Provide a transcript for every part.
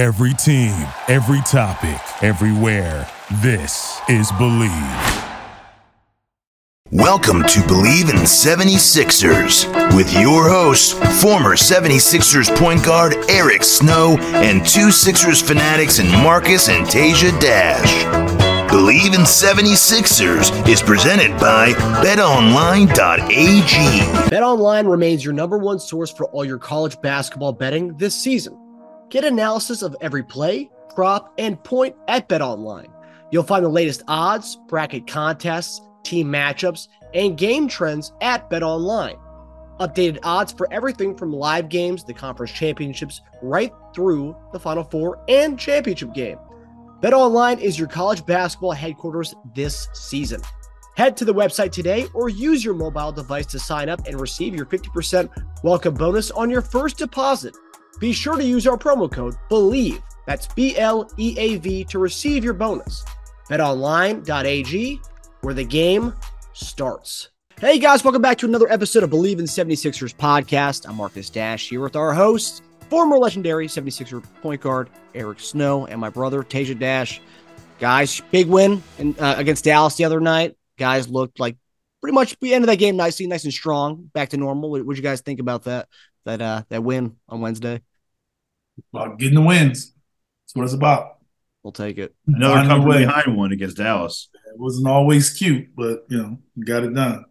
Every team, every topic, everywhere. This is Bleav. Welcome to Bleav in 76ers with your hosts, former 76ers point guard Eric Snow and two Sixers fanatics in Marcus and Teja Dash. Bleav in 76ers is presented by betonline.ag. BetOnline remains your number one source for all your college basketball betting this season. Get analysis of every play, prop, and point at BetOnline. You'll find the latest odds, bracket contests, team matchups, and game trends at BetOnline. Updated odds for everything from live games, the conference championships, right through the Final Four and championship game. BetOnline is your college basketball headquarters this season. Head to the website today or use your mobile device to sign up and receive your 50% welcome bonus on your first deposit. Be sure to use our promo code BLEAV, that's B L E A V, to receive your bonus. BetOnline.ag, where the game starts. Hey guys, welcome back to another episode of Bleav in 76ers podcast. I'm Marcus Dash here with our host, former legendary 76er point guard Eric Snow, and my brother Teja Dash. Guys, big win in, uh, against Dallas the other night. Guys looked like pretty much we ended that game nicely, nice and strong, back to normal. What would you guys think about that that uh that win on Wednesday? About getting the wins. That's what it's about. We'll take it. Another Find coming behind one against Dallas. It wasn't always cute, but you know, got it done.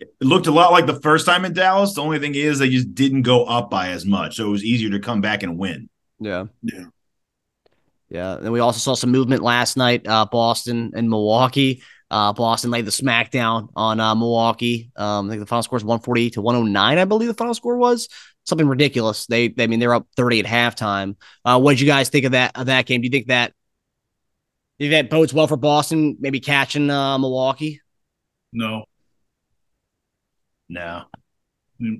It looked a lot like the first time in Dallas. The only thing is they just didn't go up by as much, so it was easier to come back and win. Yeah. Yeah. Yeah. And we also saw some movement last night, uh, Boston and Milwaukee. Uh, Boston laid the smackdown on uh, Milwaukee. Um, I think the final score is 148 to 109, I believe the final score was. Something ridiculous. They, I mean, they're up 30 at halftime. Uh, what did you guys think of that of that game? Do you think that do you think that bodes well for Boston, maybe catching uh, Milwaukee? No, No,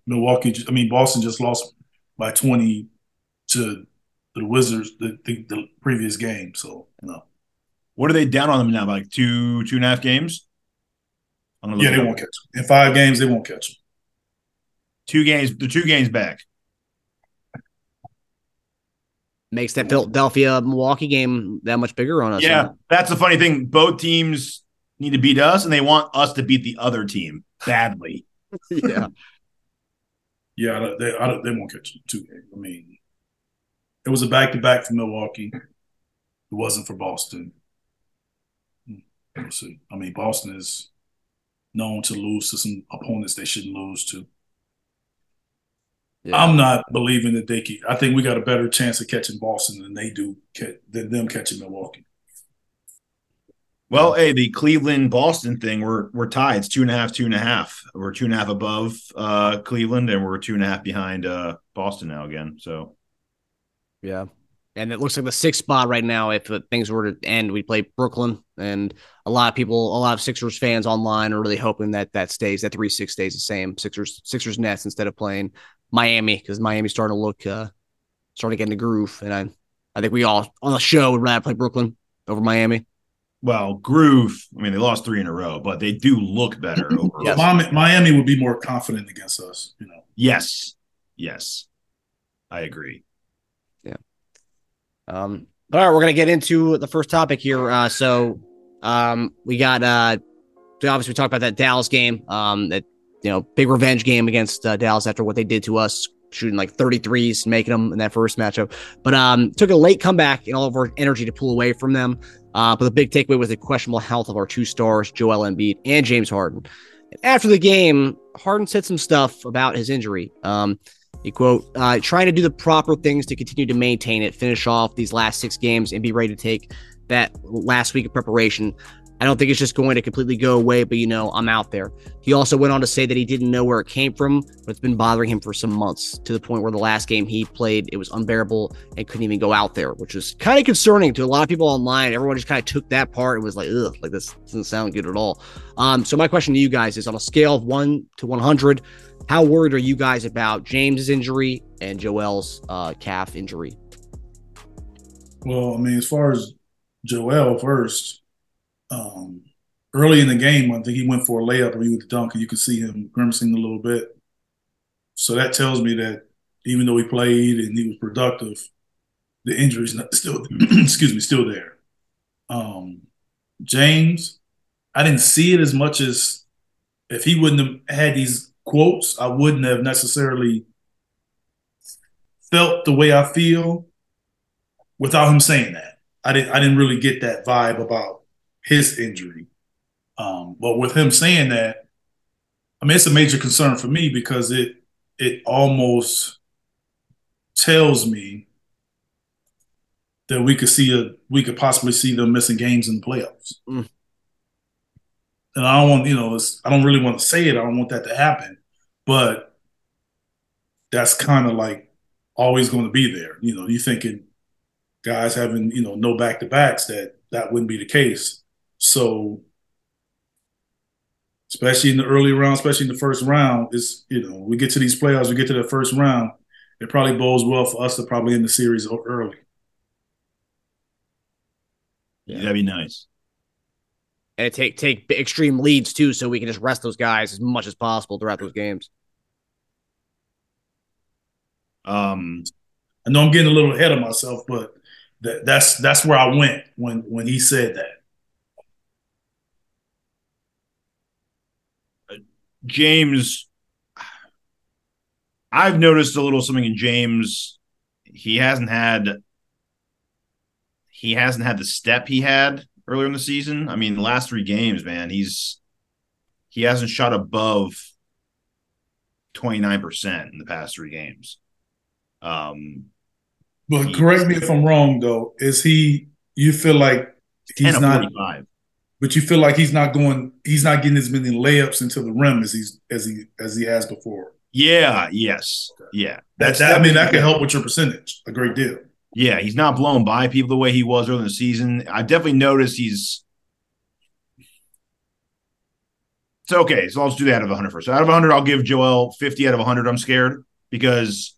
Milwaukee. I mean, Boston just lost by twenty to the Wizards the, the, the previous game. So no, what are they down on them now? Like two, two and a half games. I'm gonna look yeah, they won't catch them. in five games. They won't catch them. Two games. The two games back. Makes that Philadelphia Milwaukee game that much bigger on us. Yeah, huh? that's the funny thing. Both teams need to beat us, and they want us to beat the other team badly. yeah. Yeah, they I don't, they won't catch them two games. I mean, it was a back to back for Milwaukee. It wasn't for Boston. Hmm, We'll see. I mean, Boston is known to lose to some opponents they shouldn't lose to. Yeah. I'm not believing that they can. I think we got a better chance of catching Boston than they do than them catching Milwaukee. Well, hey, the Cleveland Boston thing, we're we're tied. It's two and a half, two and a half. We're two and a half above uh Cleveland, and we're two and a half behind uh Boston now again. So Yeah. And it looks like the sixth spot right now. If uh, things were to end, we play Brooklyn, and a lot of people, a lot of Sixers fans online are really hoping that that stays, that three six stays the same. Sixers, Sixers Nets instead of playing Miami because Miami's starting to look, uh, starting to get in the groove. And I, I think we all on the show would rather play Brooklyn over Miami. well, groove. I mean, they lost three in a row, but they do look better overall. Yes. Miami, Miami would be more confident against us. You know, Yes. Yes. I agree. Yeah. Um, all right, we're gonna get into the first topic here. Uh, so, um, we got uh, obviously we talked about that Dallas game. Um, that you know, big revenge game against uh, Dallas after what they did to us, shooting like 33s, making them in that first matchup. But um, took a late comeback and all of our energy to pull away from them. Uh, but the big takeaway was the questionable health of our two stars, Joel Embiid and James Harden. After the game, Harden said some stuff about his injury. Um, he quote, uh, trying to do the proper things to continue to maintain it, finish off these last six games, and be ready to take that last week of preparation. I don't think it's just going to completely go away, but you know, I'm out there. He also went on to say that he didn't know where it came from, but it's been bothering him for some months to the point where the last game he played, it was unbearable and couldn't even go out there, which was kind of concerning to a lot of people online. Everyone just kind of took that part and was like, ugh, like this doesn't sound good at all. Um, so my question to you guys is on a scale of one to 100, how worried are you guys about James's injury and Joel's uh, calf injury? Well, I mean, as far as Joel first, um, early in the game, I think he went for a layup and he was dunk, and you could see him grimacing a little bit. So that tells me that even though he played and he was productive, the injury's not still excuse me still there. Um, James, I didn't see it as much as if he wouldn't have had these quotes, I wouldn't have necessarily felt the way I feel without him saying that. I didn't I didn't really get that vibe about his injury. Um, but with him saying that, I mean it's a major concern for me because it it almost tells me that we could see a we could possibly see them missing games in the playoffs. Mm. And I don't want, you know, I don't really want to say it. I don't want that to happen, but that's kind of like always going to be there. You know, you thinking guys having, you know, no back to backs that that wouldn't be the case. So, especially in the early round, especially in the first round, is you know, we get to these playoffs, we get to the first round, it probably bodes well for us to probably end the series early. Yeah, that'd be nice. And take take extreme leads too, so we can just rest those guys as much as possible throughout those games. Um, I know I'm getting a little ahead of myself, but that, that's that's where I went when when he said that. James, I've noticed a little something in James. He hasn't had he hasn't had the step he had earlier in the season. I mean, the last three games, man, he's he hasn't shot above 29% in the past three games. Um but correct me if I'm wrong though. Is he you feel like he's not 45. But you feel like he's not going he's not getting as many layups into the rim as he's as he as he has before. Yeah, yes. Yeah. That's that, I mean that can help with your percentage a great deal. Yeah, he's not blown by people the way he was early in the season. I definitely noticed he's. So okay, so let's do that out of 100 first. Out of 100, I'll give Joel 50 out of 100. I'm scared because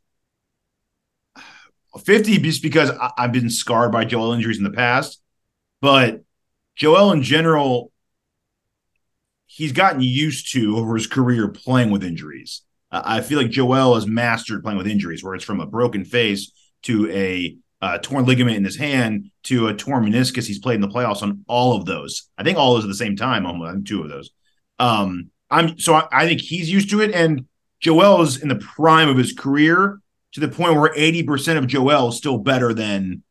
50 just because I, I've been scarred by Joel injuries in the past, but Joel in general, he's gotten used to over his career playing with injuries. I feel like Joel has mastered playing with injuries, where it's from a broken face to a uh, torn ligament in his hand to a torn meniscus. He's played in the playoffs on all of those. I think all those at the same time. Almost two of those. Um, I'm so I, I think he's used to it, and Joel is in the prime of his career to the point where 80% of Joel is still better than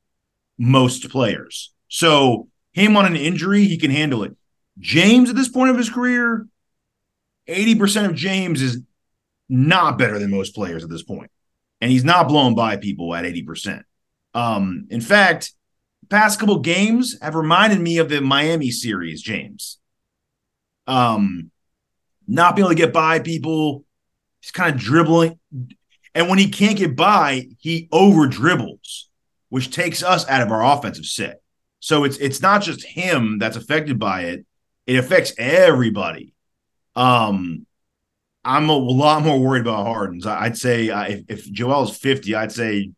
most players. So him on an injury, he can handle it. James at this point of his career, 80% of James is not better than most players at this point. And he's not blown by people at 80%. Um, in fact, past couple games have reminded me of the Miami series, James. Um, not being able to get by people, he's kind of dribbling. And when he can't get by, he over dribbles, which takes us out of our offensive set. So it's it's not just him that's affected by it; it affects everybody. Um, I'm a lot more worried about Harden's. I'd say uh, if, if Joel's 50, I'd say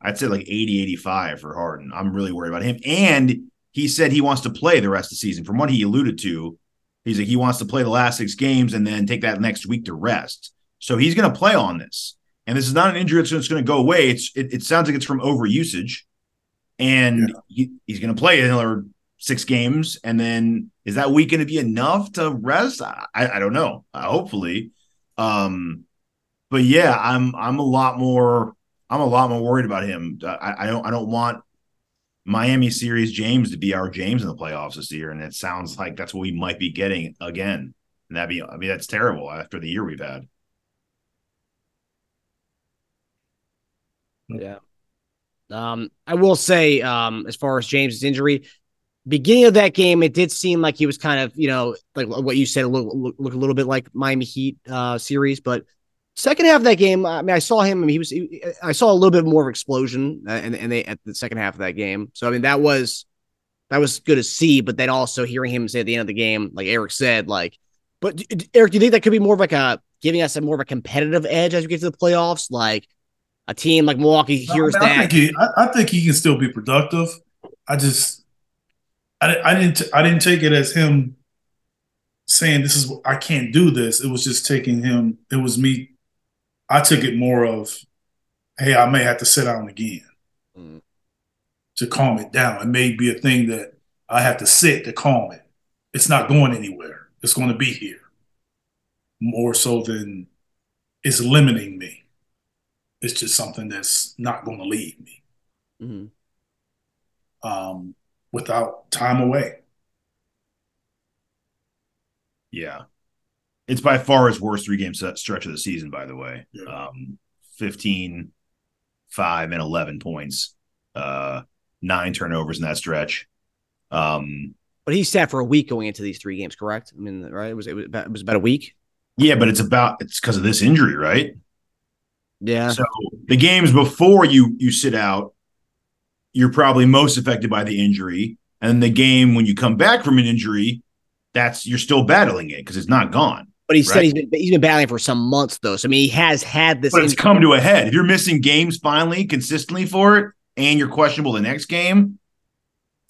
I'd say like 80, 85 for Harden. I'm really worried about him. And he said he wants to play the rest of the season. From what he alluded to, he's like he wants to play the last six games and then take that next week to rest. So he's going to play on this. And this is not an injury that's going to go away. It's it, it, sounds like it's from overusage, and yeah. he, he's going to play another six games. And then is that week going to be enough to rest? I, I don't know. Uh, hopefully, um, but yeah, I'm I'm a lot more I'm a lot more worried about him. I, I don't I don't want Miami series James to be our James in the playoffs this year, and it sounds like that's what we might be getting again. And that'd be I mean that's terrible after the year we've had. Yeah. Um, I will say, um, as far as James's injury, beginning of that game, it did seem like he was kind of, you know, like what you said, look, look a little bit like Miami Heat uh, series, but Second half of that game, I mean, I saw him. I mean, he was. He, I saw a little bit more of explosion, uh, and and they at the second half of that game. So I mean, that was that was good to see. But then also hearing him say at the end of the game, like Eric said, like, but Eric, do you think that could be more of like a giving us a more of a competitive edge as we get to the playoffs? Like a team like Milwaukee hears I mean, that. I think, he, I, I think he can still be productive. I just, I, I didn't, I didn't take it as him saying this is I can't do this. It was just taking him. It was me I took it more of, hey, I may have to sit down again. Mm. to calm it down. It may be a thing that I have to sit to calm it. It's not going anywhere. It's going to be here more so than it's limiting me. It's just something that's not going to leave me Mm-hmm. um, without time away. Yeah. It's by far his worst three game set stretch of the season, by the way. Yeah. Um, 15, 5, and 11 points. Uh, nine turnovers in that stretch. Um, But he sat for a week going into these three games, correct? I mean, right? It was it was about, it was about a week. yeah, but it's about it's because of this injury, right? Yeah. So the games before you you sit out, you're probably most affected by the injury. And the game when you come back from an injury, that's you're still battling it because it's not gone. But he said he's been he's been battling for some months though. So I mean, he has had this. But it's injury. come to a head. If you're missing games finally consistently for it, and you're questionable the next game,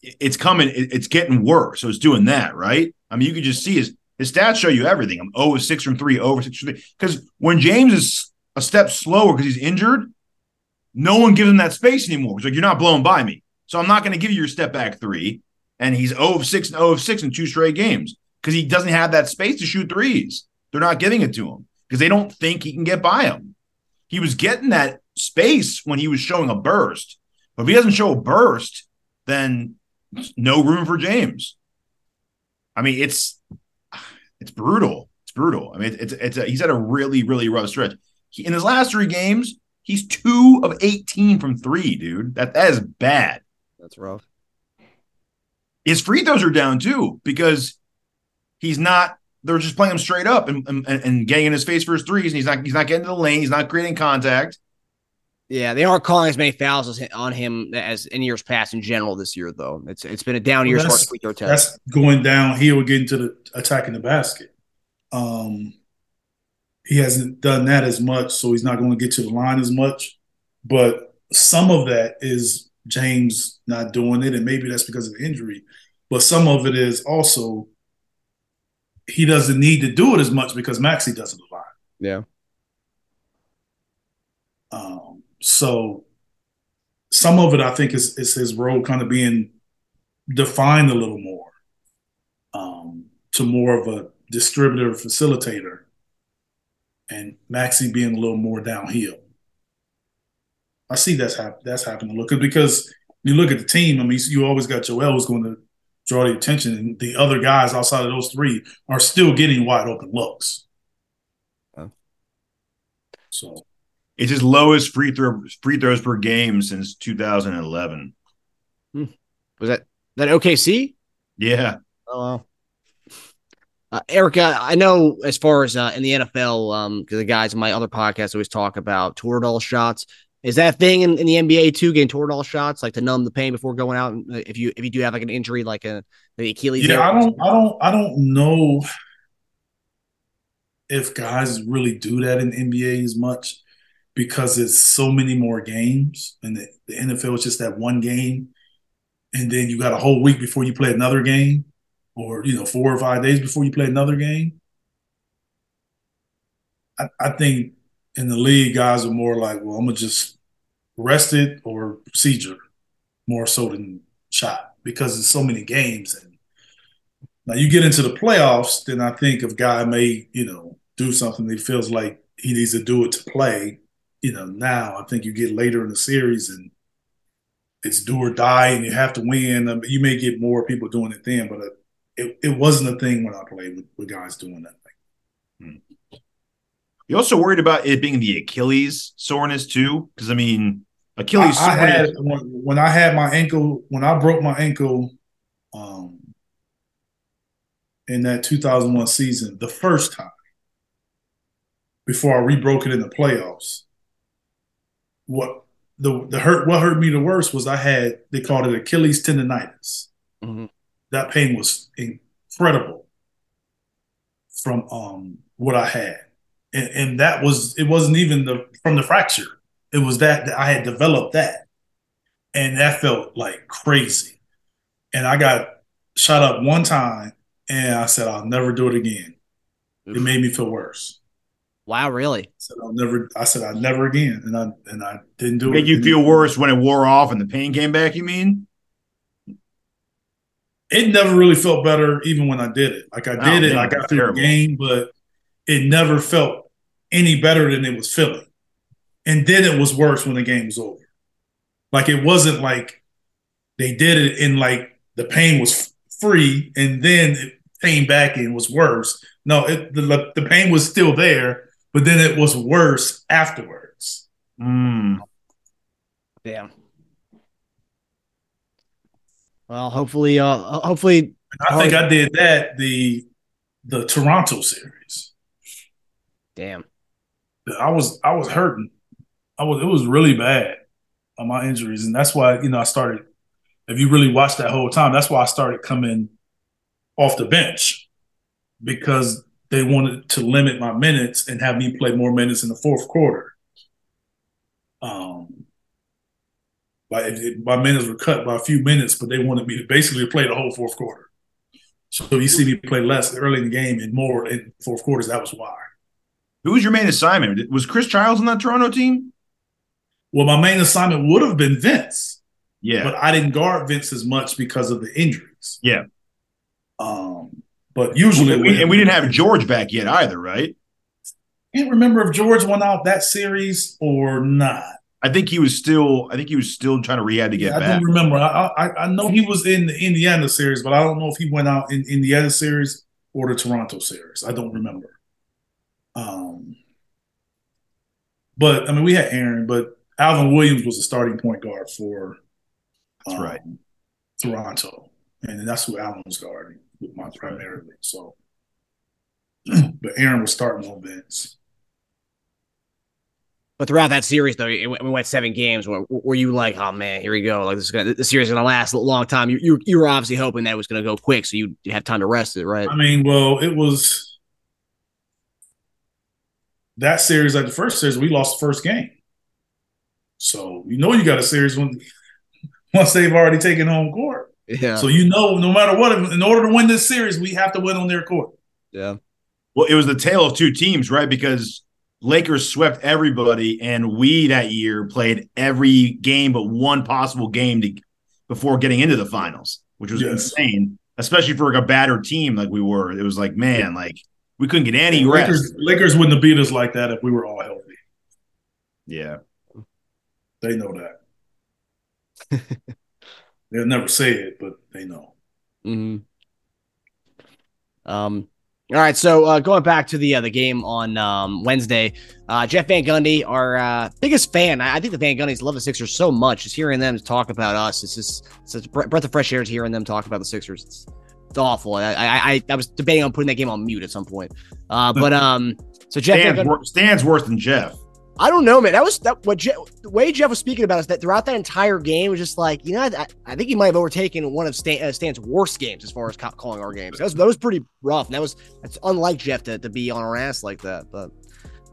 it's coming. It's getting worse. So it's doing that, right? I mean, you can just see his his stats show you everything. I'm 0 of 6 from three, over 6 from three. Because when James is a step slower because he's injured, no one gives him that space anymore. It's like you're not blowing by me, so I'm not going to give you your step back three. And he's 0 of 6 and 0 of 6 in two straight games because he doesn't have that space to shoot threes. They're not giving it to him because they don't think he can get by him. He was getting that space when he was showing a burst. But if he doesn't show a burst, then no room for James. I mean, it's it's brutal. It's brutal. I mean, it's it's a, he's had a really really rough stretch. He, in his last three games, he's two of eighteen from three, dude. That that is bad. That's rough. His free throws are down too because he's not. They're just playing him straight up and, and, and getting in his face for his threes, and he's not he's not getting to the lane. He's not creating contact. Yeah, they aren't calling as many fouls as, on him as in years past in general this year, though. It's it's been a down year as far as that's, free throw test. that's going downhill, getting to the attacking the basket. Um, he hasn't done that as much, so he's not going to get to the line as much. But some of that is James not doing it, and maybe that's because of injury. But some of it is also he doesn't need to do it as much because Maxey does it a lot. Yeah. Um, so some of it, I think, is, is his role kind of being defined a little more um, to more of a distributor, facilitator, and Maxey being a little more downhill. I see that's hap- that's happening. Look, because you look at the team. I mean, you always got Joel who's going to draw the attention, and the other guys outside of those three are still getting wide open looks. Huh. So It's his lowest free throw free throws per game since 2011. Hmm. Was that that OKC? Yeah, Oh, wow. Uh, Erica, I know as far as uh, in the NFL, um, because the guys in my other podcast always talk about Toradol shots. Is that thing in, in the NBA too? Getting Toradol shots, like to numb the pain before going out, and, uh, if you if you do have like an injury, like a the Achilles. Yeah. I don't, I don't, I don't know if guys really do that in NBA as much because it's so many more games, and the, the NFL is just that one game, and then you got a whole week before you play another game, or you know, four or five days before you play another game. I, I think in the league, guys are more like, well, I'm gonna just rest it or procedure more so than shot because there's so many games and now you get into the playoffs, then I think if guy may, you know, do something that feels like he needs to do it to play, you know, now I think you get later in the series and it's do or die and you have to win. I mean, you may get more people doing it then, but uh, it, it wasn't a thing when I played with, with guys doing that. Thing. you also worried about it being the Achilles soreness too, because I mean, Achilles I, I had when, when I had my ankle when I broke my ankle um, in that 2001 season, the first time before I rebroke it in the playoffs. What the the hurt what hurt me the worst was I had they called it Achilles tendonitis. Mhm. That pain was incredible from um what I had, and, and that was it wasn't even the from the fracture. It was that, that I had developed that, and that felt like crazy. And I got shot up one time, and I said I'll never do it again. It made me feel worse. Wow, really? I said I'll never. I said I never again, and I and I didn't do Made it. you feel worse when it wore off and the pain came back. You mean? It never really felt better, even when I did it. Like I did Oh, it, I got through the game, but it never felt any better than it was feeling. And then it was worse when the game was over. Like it wasn't like they did it and like the pain was free, and then it came back and was worse. No, it, the the pain was still there, but then it was worse afterwards. Mm. Damn. Well, hopefully, uh, hopefully, I think I did that the the Toronto series. damn. I was I was hurting. I was it was really bad on my injuries, and that's why you know I started. If you really watched that whole time, that's why I started coming off the bench because they wanted to limit my minutes and have me play more minutes in the fourth quarter. Um, but it, it- my minutes were cut by a few minutes, but they wanted me to basically play the whole fourth quarter. So you see me play less early in the game and more in fourth quarters. That was why. Who was your main assignment? Was Chris Childs on that Toronto team? Well, my main assignment would have been Vince, Yeah. but I didn't guard Vince as much because of the injuries. Yeah. Um, but usually, and, we, and we didn't have George back yet either, right? I can't remember if George went out that series or not. I think he was still. I think he was still trying to rehab to get I back. I don't remember. I, I I know he was in the Indiana series, but I don't know if he went out in Indiana series or the Toronto series. I don't remember. Um, but I mean, we had Aaron, but Alvin Williams was the starting point guard for. That's um, right. Toronto, and that's who Allen was guarding with my primarily. So, but Aaron was starting on Vince. But throughout that series, though, it went- we went seven games. Where were you like, oh man, here we go? Like this is gonna, the series is gonna last a long time. You, you, you were obviously hoping that it was gonna go quick, so you have time to rest it, right? I mean, well, it was that series, like the first series, we lost the first game. So you know you got a series when once they've already taken home court. Yeah, So you know, no matter what, in order to win this series, we have to win on their court. yeah. Well, it was the tale of two teams, right? Because Lakers swept everybody, and we that year played every game but one possible game to, before getting into the finals, which was Yes. insane, especially for like a battered team like we were. It was like, man, like we couldn't get any rest. Lakers, Lakers wouldn't have beat us like that if we were all healthy. Yeah. They know that. They'll never say it, but they know. hmm Um. All right, so uh, going back to the uh, the game on um, Wednesday, uh, Jeff Van Gundy, our uh, biggest fan. I, I think the Van Gundys love the Sixers so much. Just hearing them talk about us, it's just it's a breath of fresh air. To hearing them talk about the Sixers, it's, it's awful. I, I I was debating on putting that game on mute at some point. Uh, but um, so Jeff Van Stan's, Gundy, Stan's worse than Jeff. I don't know, man. That was that what Je- the way Jeff was speaking about is that throughout that entire game was just like, you know, I, I think he might have overtaken one of Stan, uh, Stan's worst games as far as ca- calling our games. That was that was pretty rough. And that was that's unlike Jeff to, to be on our ass like that. But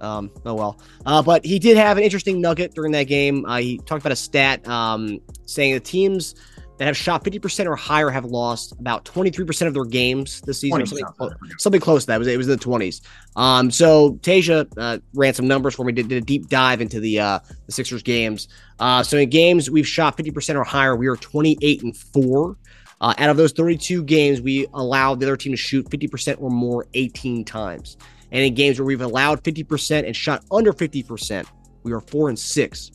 um, oh well. Uh, but he did have an interesting nugget during that game. Uh, he talked about a stat um, saying the teams that have shot 50% or higher have lost about 23% of their games this season. or something, I clo- forget. something close to that. It was, it was in the 20s. Um, so Teja uh, ran some numbers for me, did, did a deep dive into the uh, the Sixers games. Uh, so in games we've shot 50% or higher, we are 28 and 4. Uh, out of those 32 games, we allowed the other team to shoot 50% or more 18 times. And in games where we've allowed 50% and shot under 50%, we are 4 and 6.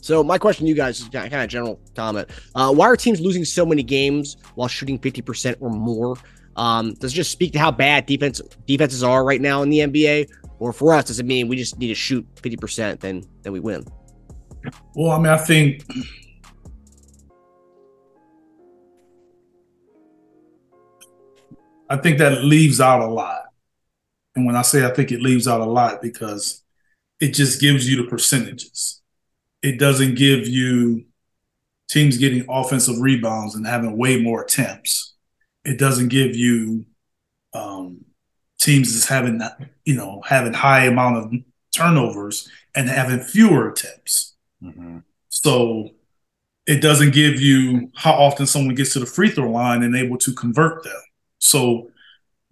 So my question to you guys is kind of general comment. Uh, why are teams losing so many games while shooting 50% or more? Um, does it just speak to how bad defense defenses are right now in the NBA? Or for us, does it mean we just need to shoot 50%, then then we win? Well, I mean, I think I think that leaves out a lot. And when I say I think it leaves out a lot because it just gives you the percentages. It doesn't give you teams getting offensive rebounds and having way more attempts. It doesn't give you um, teams just having you know having high amount of turnovers and having fewer attempts. So it doesn't give you how often someone gets to the free throw line and able to convert them. So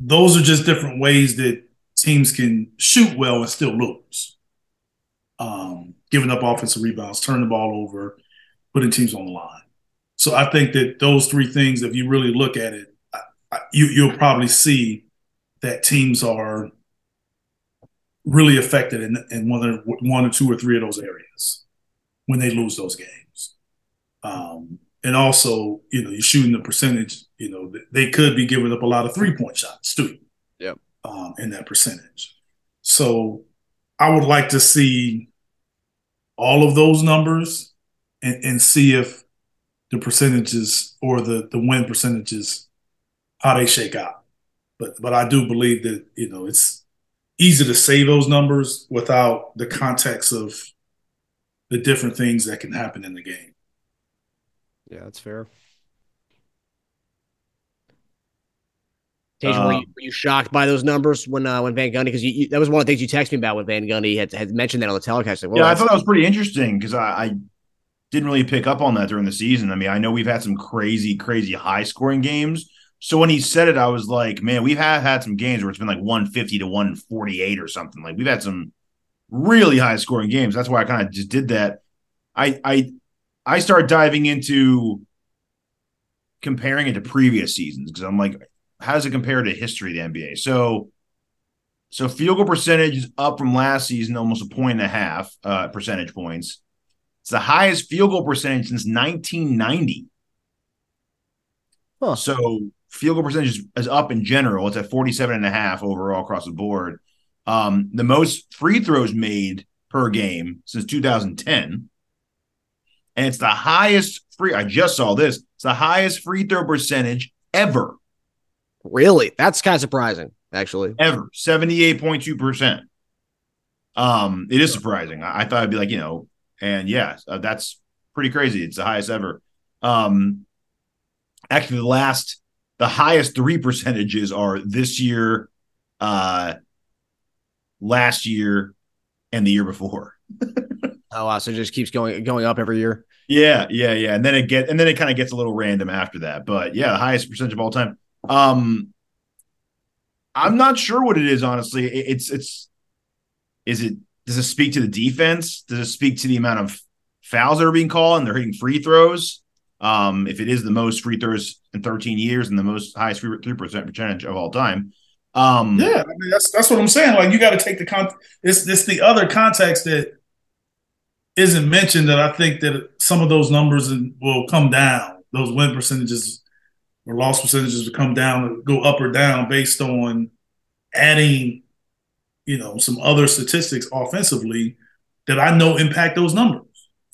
those are just different ways that teams can shoot well and still lose. Um, giving up offensive rebounds, turning the ball over, putting teams on the line. So I think that those three things, if you really look at it, I, I, you, you'll probably see that teams are really affected in, in one, or, one or two or three of those areas when they lose those games. Um, and also, you know, you're shooting the percentage, you know, they could be giving up a lot of three point shots too. Yep. Um, in that percentage. So I would like to see all of those numbers and, and see if the percentages or the, the win percentages, how they shake out. But but I do believe that, you know, it's easy to say those numbers without the context of the different things that can happen in the game. Yeah, that's fair. Tage, um, were, you, were, you, shocked by those numbers when uh, when Van Gundy? Because that was one of the things you texted me about when Van Gundy had, had mentioned that on the telecast. Like, well, yeah, I thought that was pretty interesting because I, I, didn't really pick up on that during the season. I mean, I know we've had some crazy, crazy high scoring games. So when he said it, I was like, man, we've had had some games where it's been like 150 to 148 or something. Like we've had some really high scoring games. That's why I kind of just did that. I I I start diving into comparing it to previous seasons because I'm like, how does it compare to history of the NBA? So, so field goal percentage is up from last season, almost a point and a half uh, percentage points. It's the highest field goal percentage since 1990. Huh. So field goal percentage is up in general. It's at 47 and a half overall across the board. Um, the most free throws made per game since 2010 and it's the highest free. I just saw this. It's the highest free throw percentage ever. Really? That's kind of surprising, actually. Ever seventy eight point two percent. Um, it is surprising. I, I, thought it'd be like you know, and yeah, uh, that's pretty crazy. It's the highest ever. Um, actually, the last, the highest three percentages are this year, uh, last year, and the year before. oh wow! So it just keeps going going up every year. Yeah, yeah, yeah. And then it get and then it kind of gets a little random after that. But yeah, the highest percentage of all time. Um I'm not sure what it is, honestly. It's it's is it does it speak to the defense? Does it speak to the amount of fouls that are being called and they're hitting free throws? Um, if it is the most free throws in 13 years and the most highest three percent percentage of all time. Um, yeah, I mean, that's that's what I'm saying. Like you got to take the con. It's it's the other context that isn't mentioned that I think that some of those numbers will come down. Those win percentages or loss percentages will come down, or go up or down based on adding, you know, some other statistics offensively that I know impact those numbers.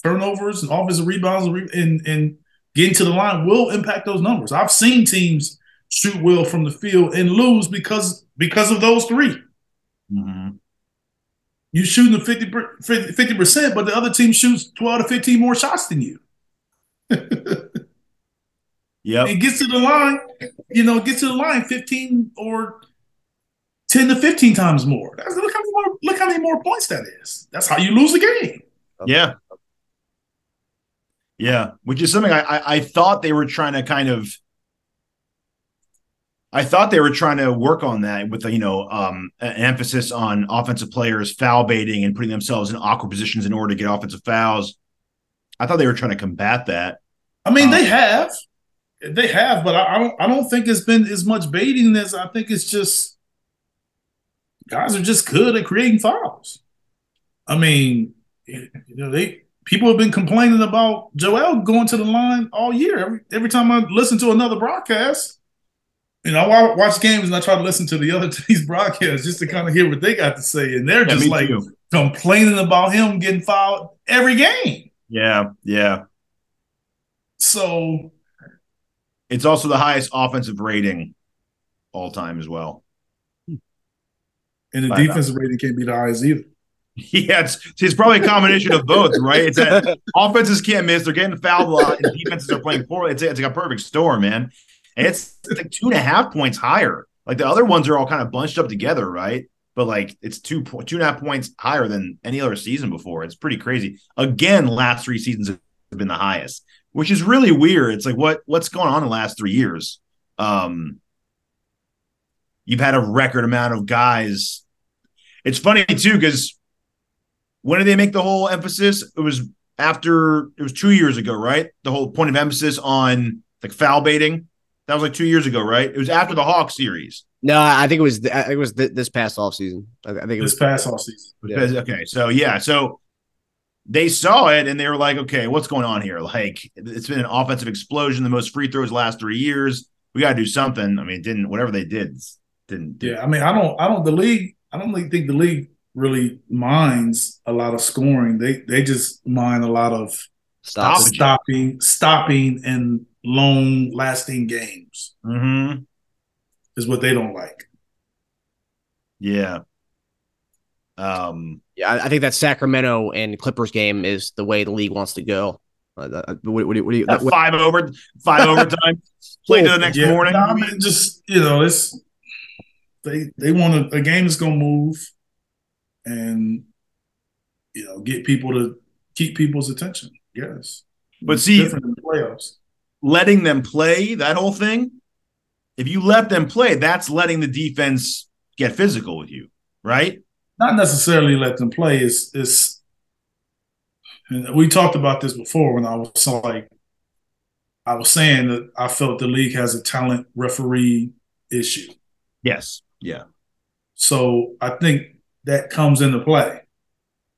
Turnovers and offensive rebounds and, and getting to the line will impact those numbers. I've seen teams shoot well from the field and lose because because of those 3 mm-hmm you shooting 50 percent, but the other team shoots 12 to 15 more shots than you. yeah. It gets to the line, you know, gets to the line 15 or 10 to 15 times more. That's, look how many more look how many more points that is. That's how you lose the game. Yeah. Yeah. Which is something I, I, I thought they were trying to kind of I thought they were trying to work on that with a, you know um, an emphasis on offensive players foul baiting and putting themselves in awkward positions in order to get offensive fouls. I thought they were trying to combat that. I mean, um, they have, they have, but I, I, don't. I don't think it's been as much baiting as I think it's just guys are just good at creating fouls. I mean, you know, they people have been complaining about Joel going to the line all year. Every every time I listen to another broadcast you know, I watch games and I try to listen to the other team's broadcasts just to kind of hear what they got to say, and they're yeah, just like too. complaining about him getting fouled every game. Yeah, yeah. So it's also the highest offensive rating all time as well. And the defensive rating can't be the highest either. Yeah, it's, it's probably a combination of both, right? It's that offenses can't miss; they're getting fouled a lot, and defenses are playing poorly. It's, it's like a perfect storm, man. And it's, it's like two and a half points higher. Like the other ones are all kind of bunched up together, right? But like it's two two and a half points higher than any other season before. It's pretty crazy. Again, last three seasons have been the highest, which is really weird. It's like what what's going on in the last three years? Um, you've had a record amount of guys It's funny too because when did they make the whole emphasis? It was after it was two years ago, right? The whole point of emphasis on like foul baiting. That was like two years ago, right? It was after the Hawk series. No, I think it was. I think it was th- this past off season. I I think it This was. past off season. Yeah. Okay, so yeah, so they saw it and they were like, okay, what's going on here? Like, it's been an offensive explosion, the most free throws the last three years. We got to do something. I mean, it didn't whatever they did didn't. Do. Yeah, I mean, I don't, I don't. The league, I don't really think the league really minds a lot of scoring. They, they just mind a lot of Stop. Stop. stopping, stopping, and long lasting games Mm-hmm. is what they don't like. Yeah. Um. Yeah, I, I think that Sacramento and Clippers game is the way the league wants to go. Uh, uh, what, what, what, do you- that what- five over, five overtime. Play to the next Yeah, morning. no, I mean, just you know, it's they they want a, a game that's gonna move, and you know, get people to keep people's attention. Yes, But It's see- different in the playoffs. letting them play that whole thing. If you let them play, that's letting the defense get physical with you, right? Not necessarily let them play. Is is and we talked about this before when I was like, I was saying that I felt the league has a talent referee issue. Yes. Yeah. So I think that comes into play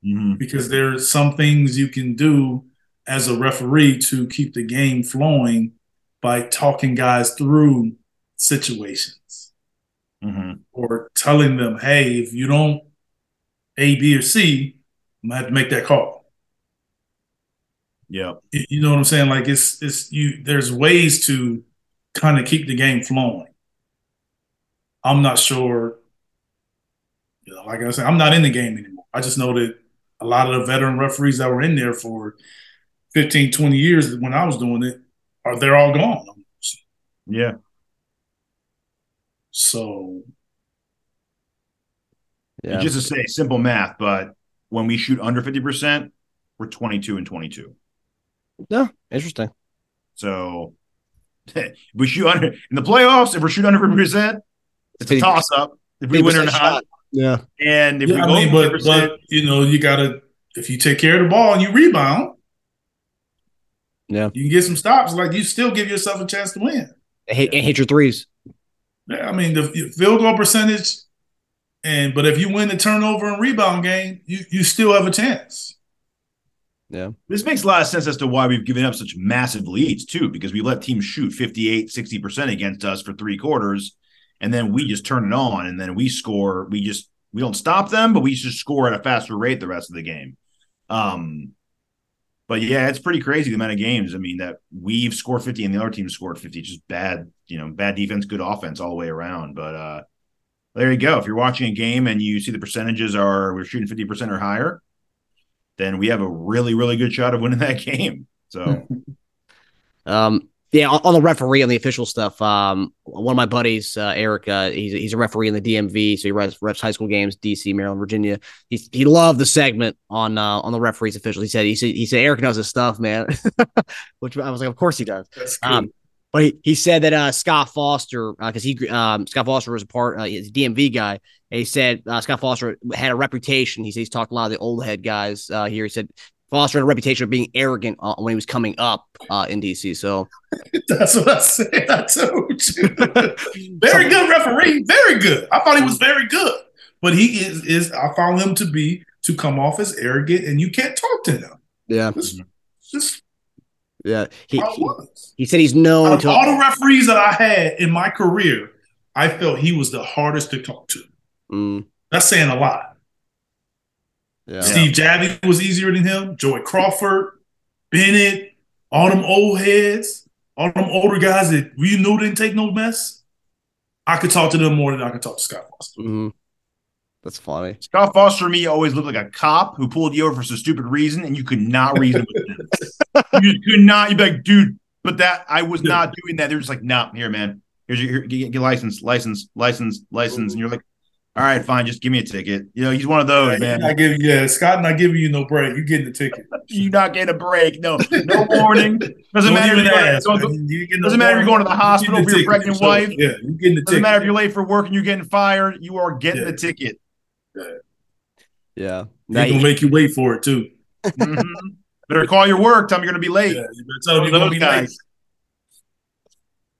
hmm because are some things you can do as a referee to keep the game flowing by talking guys through situations hmm or telling them, hey, if you don't A, B, or C, I'm gonna have to make that call. Yeah. You know what I'm saying? Like it's it's you. There's ways to kind of keep the game flowing. I'm not sure. You know, like I said, I'm not in the game anymore. I just know that a lot of the veteran referees that were in there for 15, 20 years when I was doing it are they're all gone. Yeah. So yeah. Just to say simple math, but when we shoot under 50%, we're 22 and 22. yeah, interesting. So if we shoot under in the playoffs, if we're shooting under 50%, it's a toss up. If we win or not. shot. Yeah, And if yeah, we I go mean, but but you know, you gotta if you take care of the ball and you rebound, yeah. you can get some stops. Like you still give yourself a chance to win. And hit, and hit your threes. Yeah, I mean the field goal percentage, and but if you win the turnover and rebound game, you you still have a chance. Yeah, This makes a lot of sense as to why we've given up such massive leads, too, because we let teams shoot 58, 60% against us for three quarters, and then we just turn it on, and then we score. We just we don't stop them, but we just score at a faster rate the rest of the game. Um, but yeah, it's pretty crazy the amount of games. I mean, that we've scored 50 and the other team scored 50. Just bad, you know, bad defense, good offense all the way around. But uh there you go. If you're watching a game and you see the percentages are we're shooting 50% or higher, then we have a really, really good shot of winning that game. So Um, yeah, on, on the referee on the official stuff. Um, one of my buddies, uh, Eric, uh, he's he's a referee in the DMV, so he refs, refs high school games, DC, Maryland, Virginia. He he loved the segment on uh, on the referees official. He said he said he said Eric knows his stuff, man. Which I was like, of course he does. That's Um, but he, he said that uh, Scott Foster, because he um, Scott Foster was a part, uh, he's a DMV guy. And he said uh, Scott Foster had a reputation. He said he's talked a lot of the old head guys uh, here. He said Foster had a reputation of being arrogant uh, when he was coming up uh, in DC. So That's what I said. I told you. very good referee. Very good. I thought he was very good. But he is is I found him to be to come off as arrogant and you can't talk to him. yeah, It's just yeah. He he, was. he said he's Out known of to. all the referees that I had in my career, I felt he was the hardest to talk to. Mm, That's saying a lot. yeah. Steve Javie was easier than him. Joey Crawford, Bennett, all them old heads, all them older guys that we knew didn't take no mess. I could talk to them more than I could talk to Scott Foster. Mhm. That's funny. Scott Foster to me always looked like a cop who pulled you over for some stupid reason and you could not reason with him. You just could not. You'd be like, dude, but that I was not doing that. They're just like, nah, here, man. Here's your, here, get, get license, license, license, license. And you're like, all right, fine, just give me a ticket. You know, he's one of those, Yeah, man. I give yeah, Scott not giving you no break. You getting the ticket. you not getting a break. No, no warning. Doesn't matter. even If you're, going, man. doesn't You getting no matter if you're going to the hospital You for your the ticket. pregnant So, wife. Yeah, you getting the ticket. Doesn't matter if you're late for work and you're getting fired. You are getting Yeah. the ticket. Yeah. Yeah. He's gonna make you wait for it too. Mhm. Better call your work. Tell me you're going to be late. Yeah, you better tell him you're gonna be late.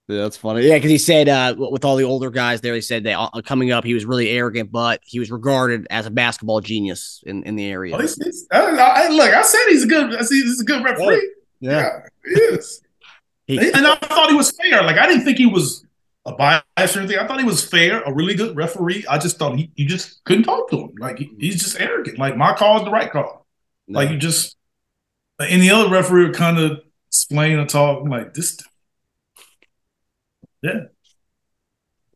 Yeah, that's funny. Yeah, because he said uh, with all the older guys there, he said that uh, coming up, he was really arrogant, but he was regarded as a basketball genius in, in the area. Oh, he's- he's- I, I- look, I said he's a good. I see, he's a good referee. Yeah, he is. He- and I thought he was fair. Like I didn't think he was a bias or anything. I thought he was fair, a really good referee. I just thought he, you just couldn't talk to him. Like he, mm-hmm. he's just arrogant. Like my call is the right call. No. Like you just any other referee would kind of explain or talk. I'm like this. Yeah,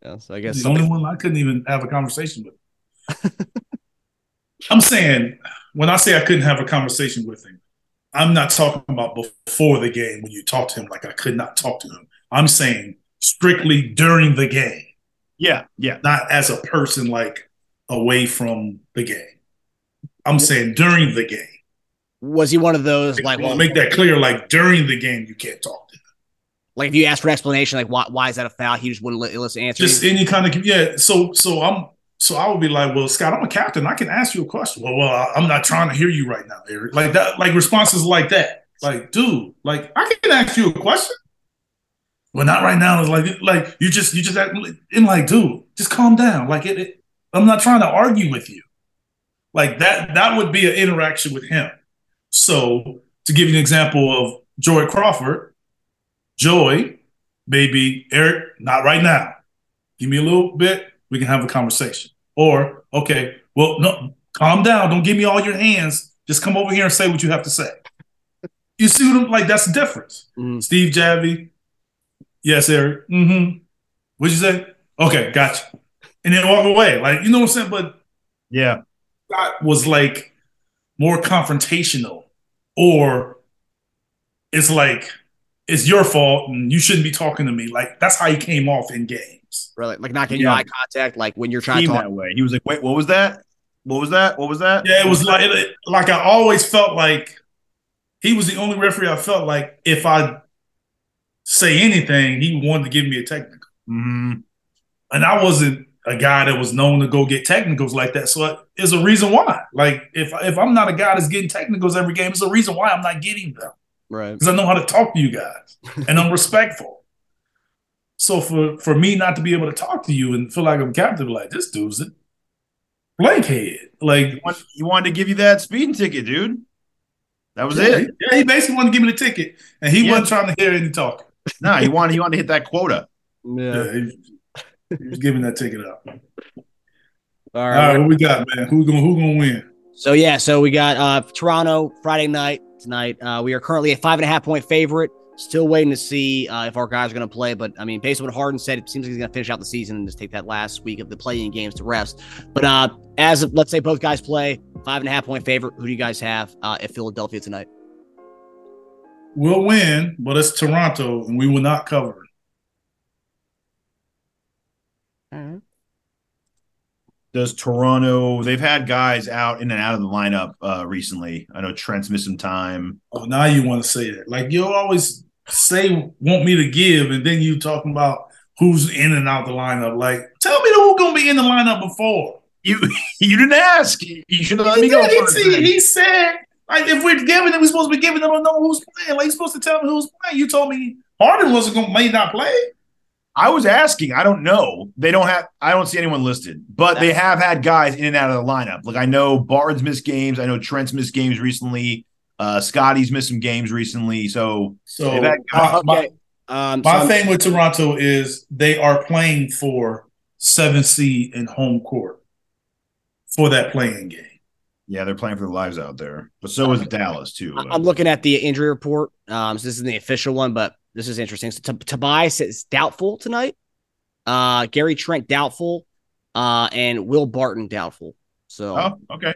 yeah, so I guess He's the only one I couldn't even have a conversation with. I'm saying when I say I couldn't have a conversation with him, I'm not talking about before the game when you talk to him like I could not talk to him. I'm saying strictly during the game, Yeah, yeah. not as a person like away from the game. I'm saying during the game. was he one of those Like, like, well, well, make that clear. Like during the game, you can't talk to him. like if you ask for an explanation, like why why is that a foul? He just wouldn't let, listen answer. Just you? any kind of yeah. So so I'm so I would be like, well, Scott, I'm a captain. I can ask you a question. Well, well, I'm not trying to hear you right now, Eric. Like that, like responses like that. Like, dude, like I can ask you a question. Well, not right now. It's like like you just you just act, and like, dude, just calm down. Like it, it I'm not trying to argue with you. Like that that would be an interaction with him. So to give you an example of Joey Crawford, Joey, maybe Eric, not right now. Give me a little bit, we can have a conversation. Or, okay, well, no, calm down. Don't give me all your hands. Just come over here and say what you have to say. You see what I'm like? That's the difference. Mhm. Steve Javie. Yes, Eric. Mm-hmm. What'd you say? Okay, gotcha. And then walk away. Like, you know what I'm saying? But Yeah. Scott was like more confrontational, or it's like it's your fault and you shouldn't be talking to me. Like that's how he came off in games. Really, like not getting Yeah. eye contact, like when you're trying Seemed to talk. that way. He was like, wait, what was that? What was that? What was that? Yeah, it was like it, like I always felt like he was the only referee I felt like if I say anything, he wanted to give me a technical, Mhm. and I wasn't a guy that was known to go get technicals like that. So there's a reason why. Like if if I'm not a guy that's getting technicals every game, it's a reason why I'm not getting them. Right. because I know how to talk to you guys and I'm respectful. So for for me not to be able to talk to you and feel like I'm captive, like this dude's a blank head. Like He wanted, he wanted to give you that speeding ticket, dude. That was yeah, it. he, yeah, he basically wanted to give me the ticket, and he Yeah. wasn't trying to hear any talking. No, he wanted he wanted to hit that quota. Yeah. Yeah, he, he was giving that ticket up. All All right. right, what we got, man? Who's gonna who gonna win? So yeah, so we got uh Toronto Friday night tonight. Uh, we are currently a five and a half point favorite. Still waiting to see uh, if our guys are going to play, but I mean, based on what Harden said, it seems like he's going to finish out the season and just take that last week of the playing games to rest. But uh, as of, let's say both guys play, five and a half point favorite. Who do you guys have uh, at Philadelphia tonight? We'll win, but it's Toronto, and we will not cover. Does Toronto? They've had guys out in and out of the lineup uh, recently. I know Trent's missed some time. Oh, now you want to say that? Like you always say, want me to give, and then you talking about who's in and out the lineup. Like, tell me who's gonna be in the lineup before. You you didn't ask. You should have let me go. did. first. he, he said, like, if we're giving it, we're supposed to be giving them to know who's playing. Like, you're supposed to tell me who's playing. You told me Harden wasn't gonna may not play. I was asking. I don't know. They don't have. I don't see anyone listed, but they have had guys in and out of the lineup. Like I know Barnes missed games. I know Trent's missed games recently. Uh, Scotty's missed some games recently. So So They've had my, my, Okay. Um, my so- thing with Toronto is they are playing for seven seed and home court for that playing game. Yeah, they're playing for their lives out there. But so is Dallas too. I- I'm looking at the injury report. Um, so this is the official one, but this is interesting. So T- Tobias is doubtful tonight. Uh, Gary Trent doubtful. Uh, and Will Barton doubtful. So Oh, okay.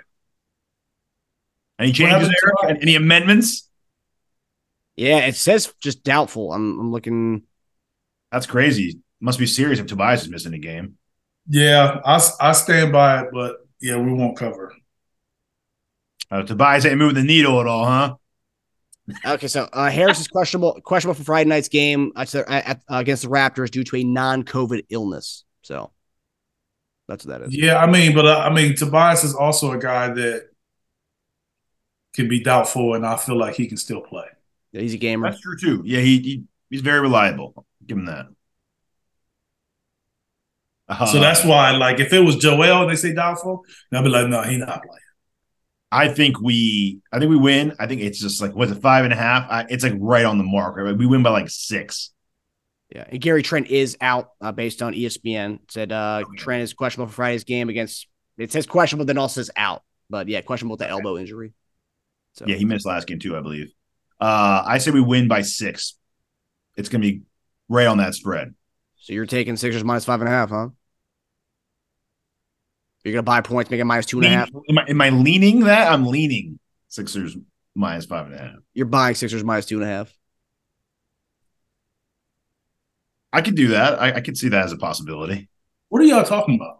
Any changes there? Tobias? Any amendments? yeah, it says just doubtful. I'm, I'm looking. That's crazy. Must be serious if Tobias is missing a game. Yeah, I, I stand by it, but yeah, we won't cover. Uh, Tobias ain't moving the needle at all, huh? Okay, so uh, Harris is questionable questionable for Friday night's game uh, to- uh, against the Raptors due to a non-COVID illness. So That's what that is. Yeah, I mean, but uh, I mean, Tobias is also a guy that I mean, Tobias is also a guy that can be doubtful, and I feel like he can still play. Yeah, he's a gamer. That's true too. Yeah, he, he he's very reliable. Give him that. Uh, So that's why, like, if it was Joel and they say doubtful, I'd be like, no, he not playing. I think we I think we win. I think it's just like what's it five and a half? I, it's like right on the mark. Right? We win by like six. Yeah, and Gary Trent is out uh, based on ESPN. Said uh, Trent is questionable for Friday's game against. It says questionable, then also says out. But yeah, questionable with the elbow injury. So Yeah, he missed last game too, I believe. Uh, I say we win by six. It's gonna be right on that spread. so you're taking Sixers minus five and a half, huh? You're gonna buy points, make it minus two and a half. Am I, am I leaning that? I'm leaning Sixers minus five and a half. You're buying Sixers minus two and a half. I could do that. I, I could see that as a possibility. What are y'all talking about?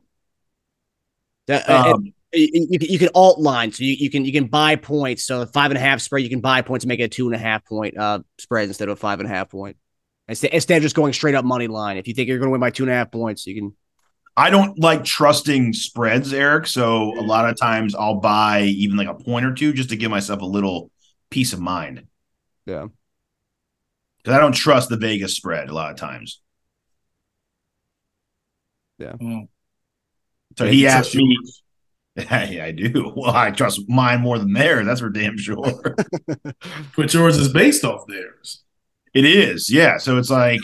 That- uh, Um, you, you, can- you can alt line, so you, you can you can buy points. So the five and a half spread, you can buy points and make it a two and a half point uh spread instead of a five and a half point. Instead, instead of just going straight up money line. If you think you're going to win by two and a half points, you can. I don't like trusting spreads, Eric. So a lot of times I'll buy even like a point or two just to give myself a little peace of mind. Yeah. Because I don't trust the Vegas spread a lot of times. Mm. So Yeah, he you asked trust me. yours. Yeah, I do. Well, I trust mine more than theirs. That's for damn sure. But yours is based off theirs. it is. Yeah. So it's like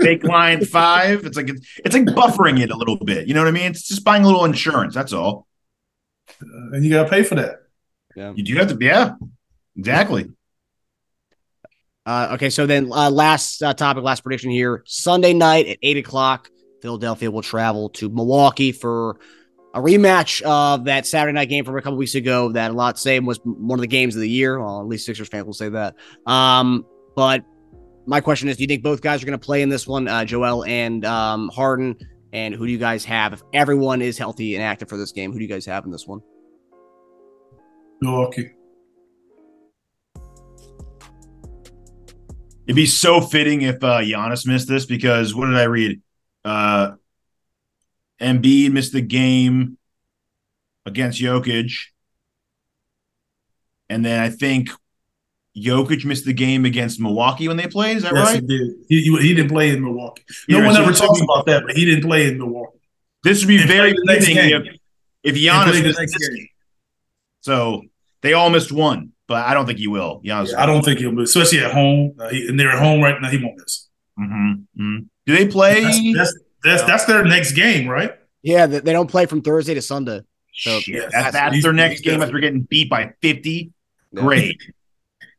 take line five. It's like it's, it's like buffering it a little bit. You know what I mean? It's just buying a little insurance. That's all. Uh, and you got to pay for that. You do have to. Yeah. Exactly. Uh, okay, so then uh, last uh, topic, last prediction here. Sunday night at eight o'clock, Philadelphia will travel to Milwaukee for a rematch of that Saturday night game from a couple weeks ago. That a lot say was one of the games of the year. Well, at least Sixers fans will say that. Um, but my question is, do you think both guys are going to play in this one, uh, Joel and um, Harden? And who do you guys have if everyone is healthy and active for this game? Who do you guys have in this one? Milwaukee. It'd be so fitting if uh Giannis missed this because what did I read? Uh Embiid missed the game against Jokic. And then I think Jokic missed the game against Milwaukee when they played. Is that Yes, right? he did. He, he, he didn't play in Milwaukee. No Yeah, one so ever it's talks gonna about that, but he didn't play in Milwaukee. This would be They very played fitting if, if Giannis the next game. game. So they all missed one, but I don't think he will. Giannis, I don't think he'll miss, especially at home. Uh, he, and they're at home right now. He won't miss. Mhm, mhm. Do they play? That's that's that's, that's their next game, right? Yeah, they, they don't play from Thursday to Sunday. So, Shit, yeah, that- that's- that's their next game after getting beat by 50. Great.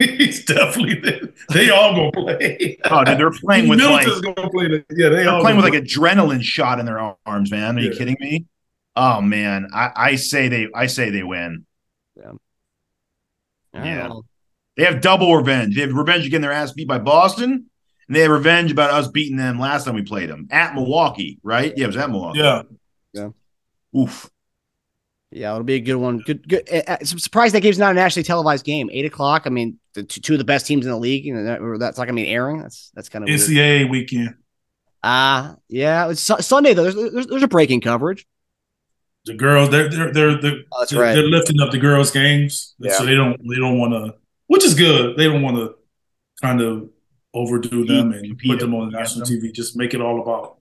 He's definitely there. They all gonna play. Oh, dude, they're playing with like, gonna play. The, yeah, they they're all playing with gonna like adrenaline shot in their arms, man. Are you kidding me? Oh man, I, I say they I say they win. Yeah. Oh, They have double revenge. They have revenge of getting their ass beat by Boston, and they have revenge about us beating them last time we played them at Milwaukee, right? Yeah, it was at Milwaukee. Yeah. Yeah, Oof. Yeah, it'll be a good one. Good, good. uh, uh, I'm surprised that game's not a nationally televised game. Eight o'clock. I mean, the two, two of the best teams in the league. You know, that, that's like I mean, airing. That's that's kind of weird. NCAA weekend. Ah, yeah. It's Su- Sunday though. There's, there's there's a breaking coverage. The girls, they're they're they're they're, Oh, they're, right. they're lifting up the girls' games, Yeah. so they don't they don't want to, which is good. They don't want to kind of overdo them and put them on national TV. Just make it all about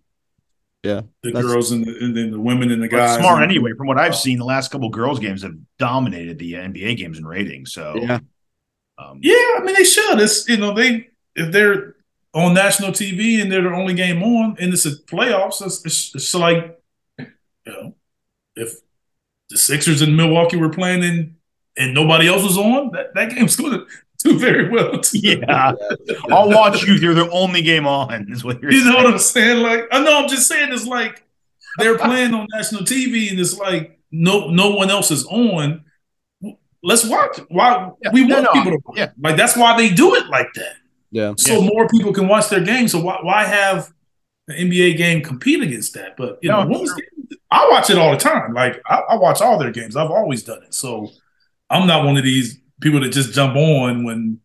Yeah, the that's- girls and the, and then the women and the But guys. smart And- anyway. From what I've seen, the last couple girls games have dominated the NBA games in ratings. So Yeah. um, Yeah, I mean they should. It's you know they if they're on national TV and they're the only game on and it's a playoffs, it's, it's, it's like you know if the Sixers and Milwaukee were playing and and nobody else was on, that, that game's going to do very well. Too. yeah, I'll watch you. You're the only game on. Is what you're saying. You know saying. what I'm saying? Like I know I'm just saying it's like they're playing on national TV and it's like no no one else is on. Let's watch. Why Yeah, we want no, people to watch. yeah. Like that's why they do it like that. Yeah. so more people can watch their game. So why, why have an NBA game compete against that? But you know, No, women's game, I watch it all the time. Like I, I watch all their games. I've always done it. So I'm not one of these people that just jump on when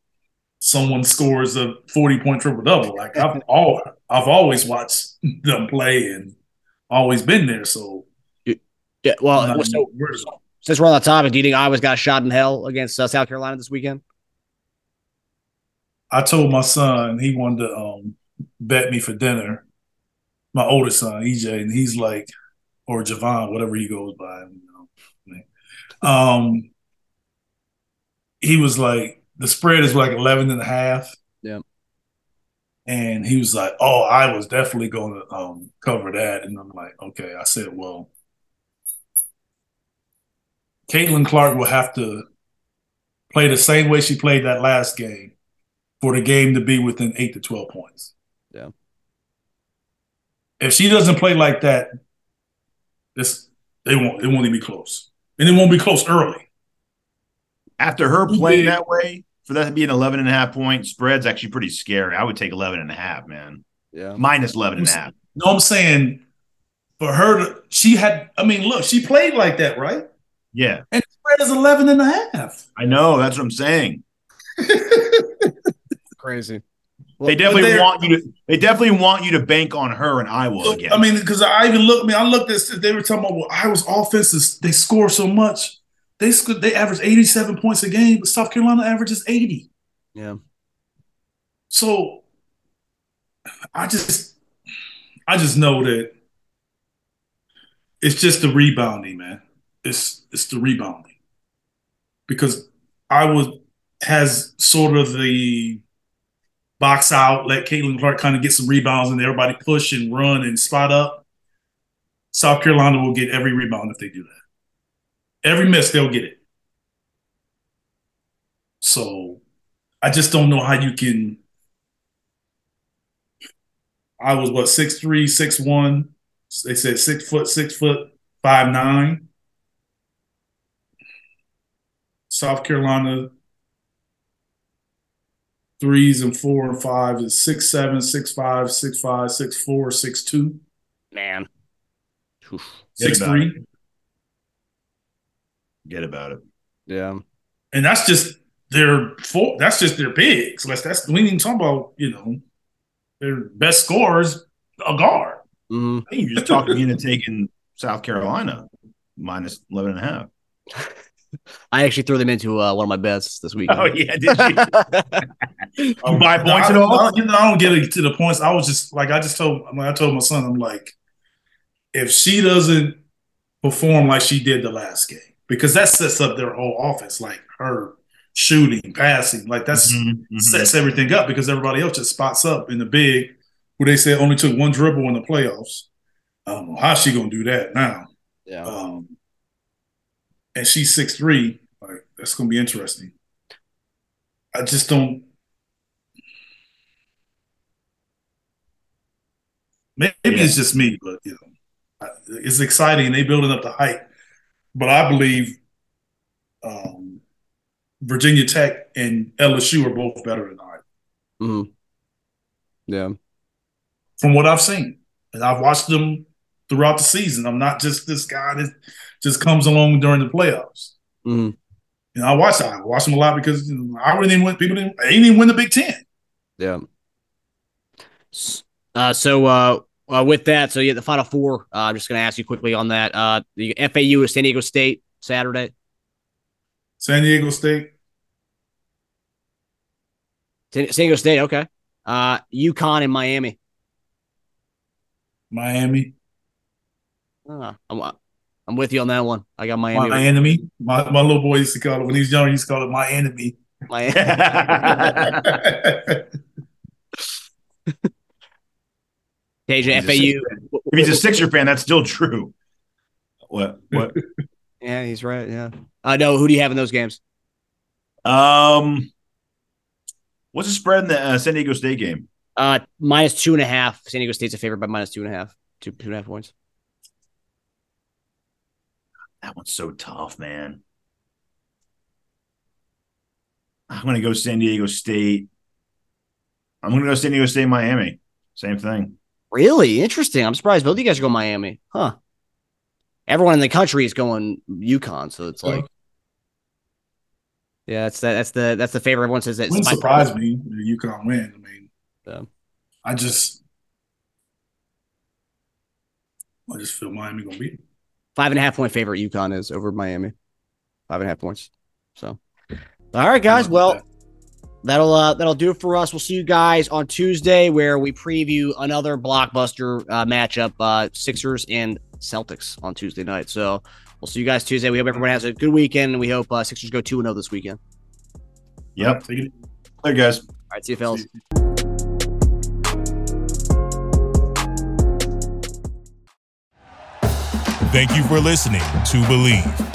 someone scores a 40 point triple double. Like I've all I've always watched them play and always been there. So Yeah. Well, I so since we're on the topic, do you think Iowa's got a shot in hell against uh, South Carolina this weekend? I told my son he wanted to um, bet me for dinner. My oldest son, EJ, and he's like, or Javon, whatever he goes by. You know, um, he was like, the spread is like 11 and a half. Yeah. And he was like, oh, I was definitely going to um, cover that. And I'm like, okay. I said, well, Caitlin Clark will have to play the same way she played that last game for the game to be within eight to 12 points. Yeah. If she doesn't play like that, this they won't it won't even be close. And it won't be close early. After her playing that way, for that to be an 11 and a half point spread's actually pretty scary. I would take 11 and a half, man. Yeah. Minus 11 and a half. No, I'm saying for her to she had I mean, look, she played like that, right? Yeah, And the spread is 11 and a half. I know. That's what I'm saying. Crazy. They definitely want you to. They definitely want you to bank on her and Iowa again. I mean, because I even looked. I mean, I looked at. They were talking about well, Iowa's offenses. They score so much. They sc- they average eighty seven points a game, but South Carolina averages eighty. Yeah. So, I just, I just know that it's just the rebounding, man. It's it's the rebounding because I Iowa has sort of the box out, let Caitlin Clark kind of get some rebounds, and everybody push and run and spot up. South Carolina will get every rebound if they do that. Every miss, they'll get it. So I just don't know how you can. I was what six three, six one. They said six foot, six foot, five nine. South Carolina threes and four and five is six seven, six five, six five, six four, six two, Man. Oof. six about three. Get about it. Yeah. and that's just their four. That's just their bigs. That's that's we ain't even talking about you know their best scorers a guard. hmm Hey, you just talking me into taking South Carolina minus 11 and a half. I actually threw them into uh, one of my bets this week. Oh, yeah. Did you? You buy No, points I, at all? I don't, you know, I don't get it to the points. I was just like I just told I, mean, I told my son I'm like if she doesn't perform like she did the last game because that sets up their whole offense like her shooting, passing, like that's Mhm, mhm. sets everything up because everybody else just spots up in the big, who they said only took one dribble in the playoffs. I don't know how she gonna do that now. Yeah. Um, and she's six three. Like that's gonna be interesting. I just don't. Maybe Yeah. it's just me, but you know, it's exciting. They building up the hype, but I believe um, Virginia Tech and LSU are both better than I, hmm Yeah. from what I've seen, and I've watched them throughout the season. I'm not just this guy that just comes along during the playoffs. hmm You know, I watch I watch them a lot because you know, I really didn't win. People didn't. They didn't even win the Big Ten. Yeah. Uh, so uh, uh, with that, so yeah, the final four. Uh, I'm just going to ask you quickly on that. Uh, the FAU is San Diego State Saturday. San Diego State, San, Diego State, okay. Uh, UConn and Miami. Miami, Ah, I'm, I'm with you on that one. I got Miami. my enemy. My, my little boy used to call it when he was young. He used to call it my enemy. Miami. KJ, He's a FAU. If he's a Sixer fan, that's still true. What? What? Yeah, he's right. Yeah. I know. Who do you have in those games? um, what's the spread in the uh, San Diego State game? Uh, minus two and a half. San Diego State's a favorite by minus two and a half. Two, two and a half points. That one's so tough, man. I'm gonna go San Diego State. I'm gonna go San Diego State, Miami. Same thing. Really interesting. I'm surprised both of you guys are going Miami. Huh. Everyone in the country is going UConn, so it's like, yeah, that's that. That's the that's the favorite. Everyone says that. Wouldn't surprise me if UConn win. I mean, Yeah. I just, I just feel Miami gonna beat. Them. five and a half point favorite UConn is over Miami. Five and a half points. So, all right, guys. Well, that'll uh, that'll do it for us. We'll see you guys on Tuesday where we preview another blockbuster uh, matchup, uh, Sixers and Celtics on Tuesday night. So we'll see you guys Tuesday. We hope everyone has a good weekend, and we hope uh, Sixers go two and zero this weekend. Yep. Take it. There, guys. All right. See you, fellas. Thank you for listening to Bleav.